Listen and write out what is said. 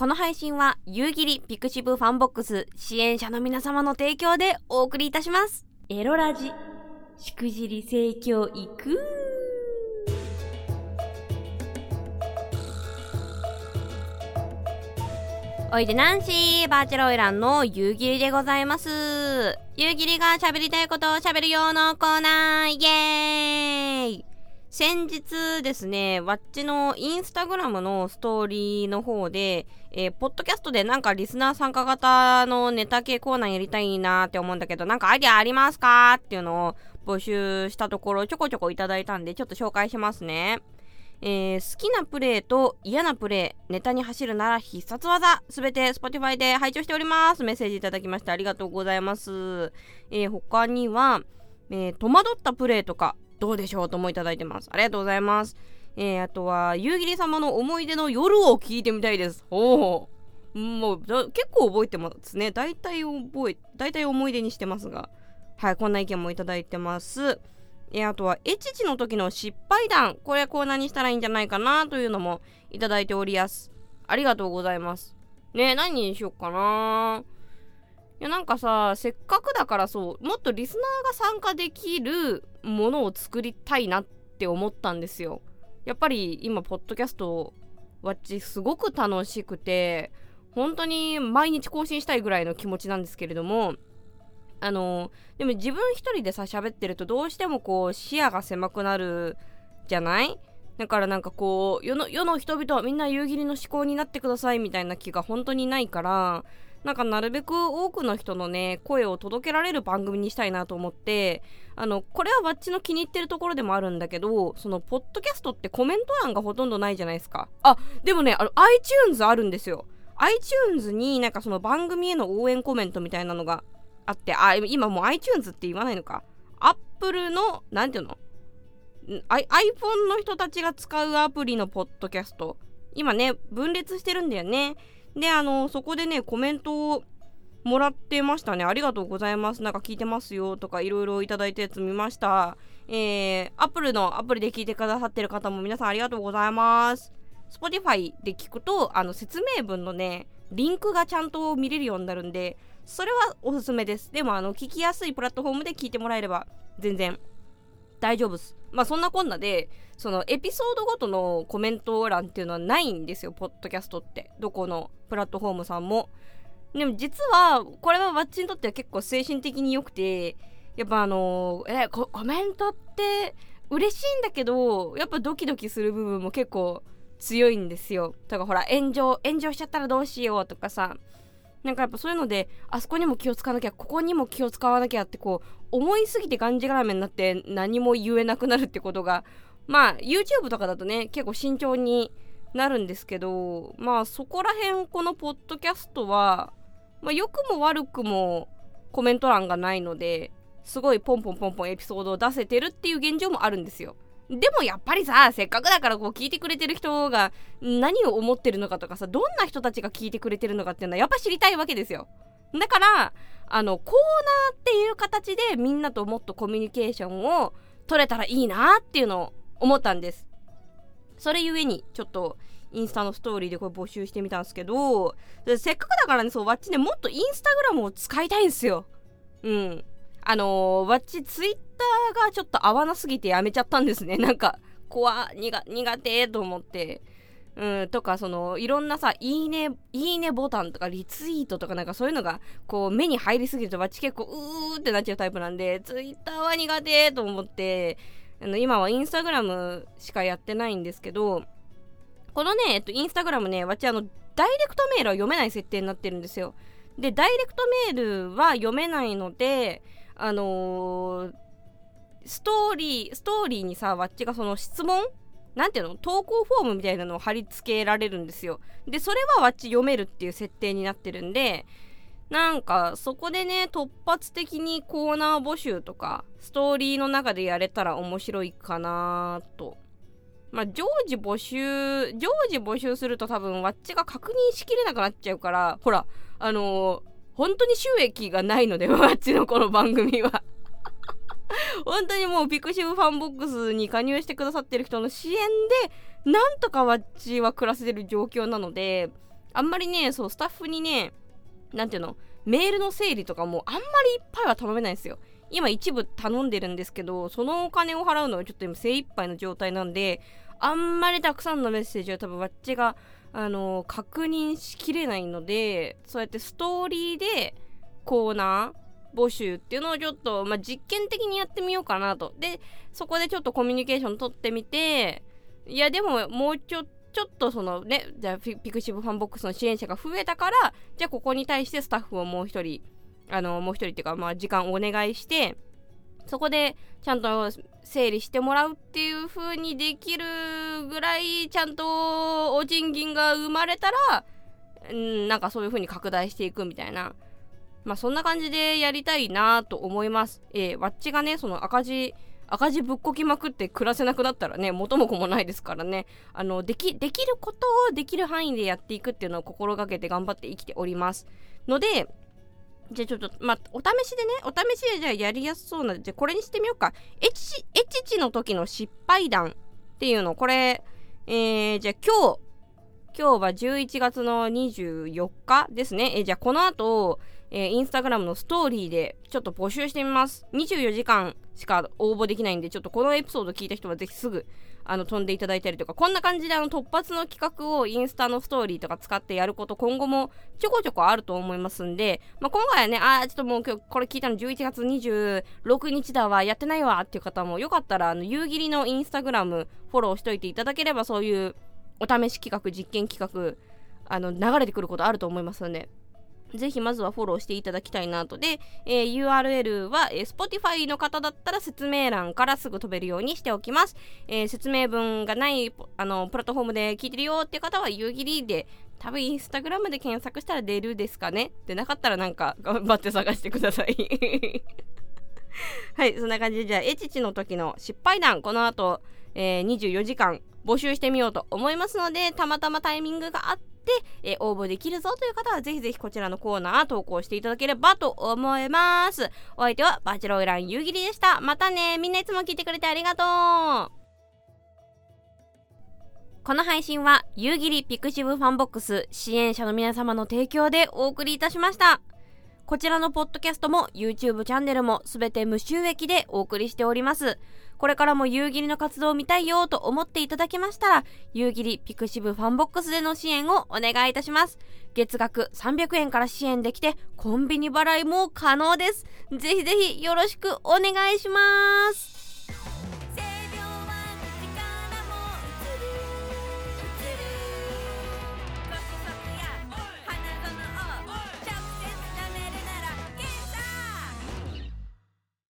この配信は夕霧 pixiv FANBOX 支援者の皆様の提供でお送りいたします。エロラジしくじり盛況いくおいでナンシーバーチャルオイランの夕霧でございます。夕霧が喋りたいことを喋るようのコーナーイエーイ先日ですね、わっちのインスタグラムのストーリーの方で、えー、ポッドキャストでなんかリスナー参加型のネタ系コーナーやりたいなって思うんだけど、なんかアイデアありますかっていうのを募集したところ、ちょこちょこいただいたんで、ちょっと紹介しますね。えー、好きなプレイと嫌なプレイ、ネタに走るなら必殺技、すべて Spotify で拝聴しております。メッセージいただきましてありがとうございます。えー、他には、えー、戸惑ったプレイとか、どうでしょうともいただいてます。ありがとうございます。えー、あとは、夕霧様の思い出の夜を聞いてみたいです。おお。もう、結構覚えてますね。大体覚え、大体思い出にしてますが。はい、こんな意見もいただいてます。え、あとは、エチチの時の失敗談。これコーナーにしたらいいんじゃないかなというのもいただいておりやす。ありがとうございます。ね何にしよっかないやなんかさせっかくだからそうもっとリスナーが参加できるものを作りたいなって思ったんですよ。やっぱり今ポッドキャストわっちすごく楽しくて本当に毎日更新したいぐらいの気持ちなんですけれどもあのでも自分一人でさ喋ってるとどうしてもこう視野が狭くなるじゃない？だからなんかこう世の世の人々はみんな夕霧の思考になってくださいみたいな気が本当にないからなんかなるべく多くの人のね声を届けられる番組にしたいなと思ってあのこれはバッチの気に入ってるところでもあるんだけどそのポッドキャストってコメント欄がほとんどないじゃないですか。あでもねあの iTunes あるんですよ。iTunes になんかその番組への応援コメントみたいなのがあってあ今もう iTunes って言わないのか。Apple の何ていうの？I iPhone の人たちが使うアプリのポッドキャスト。今ね分裂してるんだよね。で、あの、そこでね、コメントをもらってましたね。ありがとうございます。なんか聞いてますよとかいろいろいただいたやつ見ました。えー、アップルのアプリで聞いてくださってる方も皆さんありがとうございます。Spotify で聞くと、あの、説明文のね、リンクがちゃんと見れるようになるんで、それはおすすめです。でも、あの、聞きやすいプラットフォームで聞いてもらえれば、全然大丈夫っす。まあそんなこんなで、そのエピソードごとのコメント欄っていうのはないんですよ、ポッドキャストって。どこのプラットフォームさんも。でも実は、これはバッチにとっては結構精神的に良くて、やっぱあのー、えコ、コメントって嬉しいんだけど、やっぱドキドキする部分も結構強いんですよ。だからほら、炎上、炎上しちゃったらどうしようとかさ、なんかやっぱそういうのであそこにも気を使わなきゃここにも気を使わなきゃってこう思いすぎてがんじがらめになって何も言えなくなるってことがまあ YouTube とかだとね結構慎重になるんですけどまあそこら辺このポッドキャストは、まあ、良くも悪くもコメント欄がないのですごいポンポンポンポンエピソードを出せてるっていう現状もあるんですよ。でもやっぱりさせっかくだからこう聞いてくれてる人が何を思ってるのかとかさどんな人たちが聞いてくれてるのかっていうのはやっぱ知りたいわけですよ。だからあのコーナーっていう形でみんなともっとコミュニケーションを取れたらいいなっていうのを思ったんです。それゆえにちょっとインスタのストーリーでこれ募集してみたんですけどせっかくだからねそうわっちねもっとインスタグラムを使いたいんですよ。うん。あのー、わっちツイッターがちょっと合わなすぎてやめちゃったんですね。なんか、怖、苦、苦手と思って。うん、とか、その、いろんなさ、いいね、いいねボタンとか、リツイートとか、なんかそういうのが、こう、目に入りすぎると、わっち結構、うーってなっちゃうタイプなんで、ツイッターは苦手と思って、あの、今はインスタグラムしかやってないんですけど、このね、えっと、インスタグラムね、わちあの、ダイレクトメールは読めない設定になってるんですよ。で、ダイレクトメールは読めないので、あのー、ストーリー、ストーリーにさ、わっちがその質問なんていうの投稿フォームみたいなのを貼り付けられるんですよ。で、それはわっち読めるっていう設定になってるんで、なんか、そこでね、突発的にコーナー募集とか、ストーリーの中でやれたら面白いかなと。まあ、常時募集、常時募集すると多分、わっちが確認しきれなくなっちゃうから、ほら、あのー、本当に収益がないので、わっちのこの番組は 本当にもうピクシブファンボックスに加入してくださってる人の支援でなんとかわっちは暮らせてる状況なのであんまりねそうスタッフにね何ていうのメールの整理とかもあんまりいっぱいは頼めないんですよ。今一部頼んでるんですけどそのお金を払うのはちょっと今精一杯の状態なんであんまりたくさんのメッセージは多分わっちがあの確認しきれないのでそうやってストーリーでコーナー募集っていうのをちょっと、まあ、実験的にやってみようかなと。でそこでちょっとコミュニケーション取ってみていやでももうちょっとちょっとそのねじゃあピクシブファンボックスの支援者が増えたからじゃあここに対してスタッフをもう一人あのもう一人っていうかまあ時間をお願いしてそこでちゃんと整理してもらうっていう風にできるぐらいちゃんとお賃金が生まれたらんなんかそういう風に拡大していくみたいなまあそんな感じでやりたいなと思います。えー、わっちがねその赤字赤字ぶっこきまくって暮らせなくなったらね元も子もないですからねあのできできることをできる範囲でやっていくっていうのを心がけて頑張って生きておりますのでじゃあちょっとまあお試しでねお試しでじゃあやりやすそうなじゃあこれにしてみようかエチエチチの時の失敗談っていうのこれえー、じゃあ今日今日は11月の24日ですね。えじゃあこの後、えー、インスタグラムのストーリーでちょっと募集してみます。24時間しか応募できないんで、ちょっとこのエピソード聞いた人はぜひすぐあの飛んでいただいたりとか、こんな感じであの突発の企画をインスタのストーリーとか使ってやること今後もちょこちょこあると思いますんで、まあ、今回はね、あーちょっともう今日これ聞いたの11月26日だわ、やってないわっていう方もよかったら、あの、夕霧のインスタグラムフォローしといていただければそういうお試し企画、実験企画、あの、流れてくることあると思いますので、ぜひまずはフォローしていただきたいなと。で、えー、URL は、えー、Spotify の方だったら説明欄からすぐ飛べるようにしておきます。えー、説明文がないあのプラットフォームで聞いてるよって方は夕霧で多分インスタグラムで検索したら出るですかねでなかったらなんか頑張って探してください はい、そんな感じでじゃあ、エチチの時の失敗談、この後、えー、24時間募集してみようと思いますので、たまたまタイミングがあって、えー、応募できるぞという方はぜひぜひこちらのコーナー投稿していただければと思います。お相手はバチロイラン夕霧でした。またね。みんないつも聞いてくれてありがとう。この配信は夕霧ピクシブファンボックス支援者の皆様の提供でお送りいたしました。こちらのポッドキャストも YouTube チャンネルもすべて無収益でお送りしております。これからも夕霧の活動を見たいよと思っていただけましたら、夕霧ピクシブファンボックスでの支援をお願いいたします。月額300円から支援できて、コンビニ払いも可能です。ぜひぜひよろしくお願いします。